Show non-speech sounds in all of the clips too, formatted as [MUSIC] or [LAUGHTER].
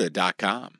Serta.com.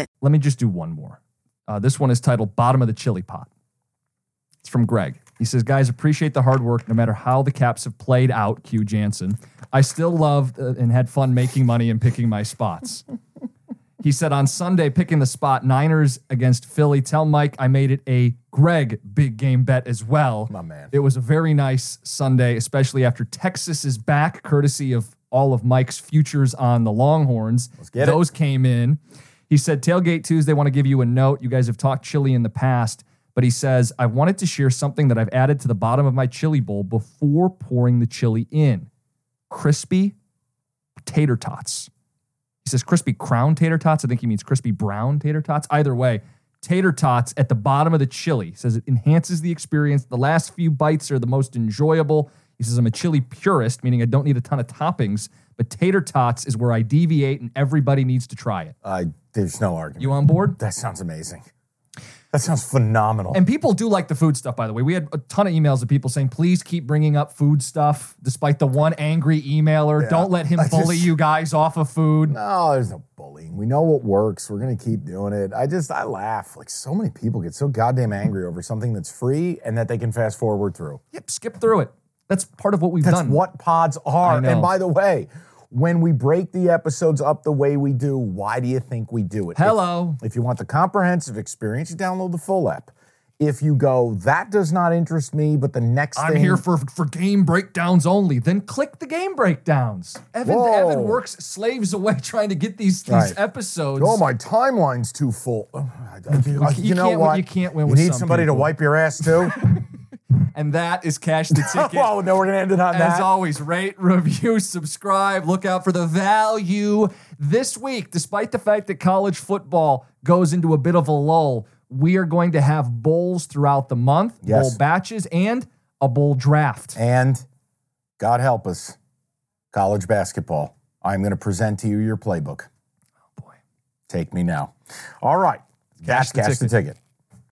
Let me just do one more. Uh, this one is titled Bottom of the Chili Pot. It's from Greg. He says, Guys, appreciate the hard work no matter how the Caps have played out, Q Jansen. I still loved uh, and had fun making money and picking my spots. [LAUGHS] he said, On Sunday, picking the spot Niners against Philly, tell Mike I made it a Greg big game bet as well. My man. It was a very nice Sunday, especially after Texas is back, courtesy of all of Mike's futures on the Longhorns. Let's get it. Those came in. He said, Tailgate Tuesday, want to give you a note. You guys have talked chili in the past, but he says, I wanted to share something that I've added to the bottom of my chili bowl before pouring the chili in crispy tater tots. He says crispy crown tater tots. I think he means crispy brown tater tots. Either way, tater tots at the bottom of the chili. He says it enhances the experience. The last few bites are the most enjoyable. He says I'm a chili purist, meaning I don't need a ton of toppings, but tater tots is where I deviate and everybody needs to try it. I there's no argument. You on board? That sounds amazing. That sounds phenomenal. And people do like the food stuff, by the way. We had a ton of emails of people saying, please keep bringing up food stuff, despite the one angry emailer. Yeah. Don't let him I bully just- you guys off of food. no, there's no bullying. We know what works. We're gonna keep doing it. I just I laugh. Like so many people get so goddamn angry over something that's free and that they can fast forward through. Yep, skip through it. That's part of what we've That's done. what pods are. And by the way, when we break the episodes up the way we do, why do you think we do it? Hello. If you want the comprehensive experience, you download the full app. If you go, that does not interest me, but the next I'm thing here for for game breakdowns only. Then click the game breakdowns. Evan Whoa. Evan works slaves away [LAUGHS] trying to get these these Right. episodes. Oh, my timeline's too full. You you know what? you can't win You need some somebody to wipe your ass too. [LAUGHS] And that is cash the [LAUGHS] ticket. oh no, we're gonna end it on As that. As always, rate, review, subscribe. Look out for the value this week. Despite the fact that college football goes into a bit of a lull, we are going to have bowls throughout the month, Yes. bowl batches, and a bowl draft. And God help us, college basketball. I'm going to present to you your playbook. Oh boy. Take me now. All right. That's the Cash the ticket. ticket.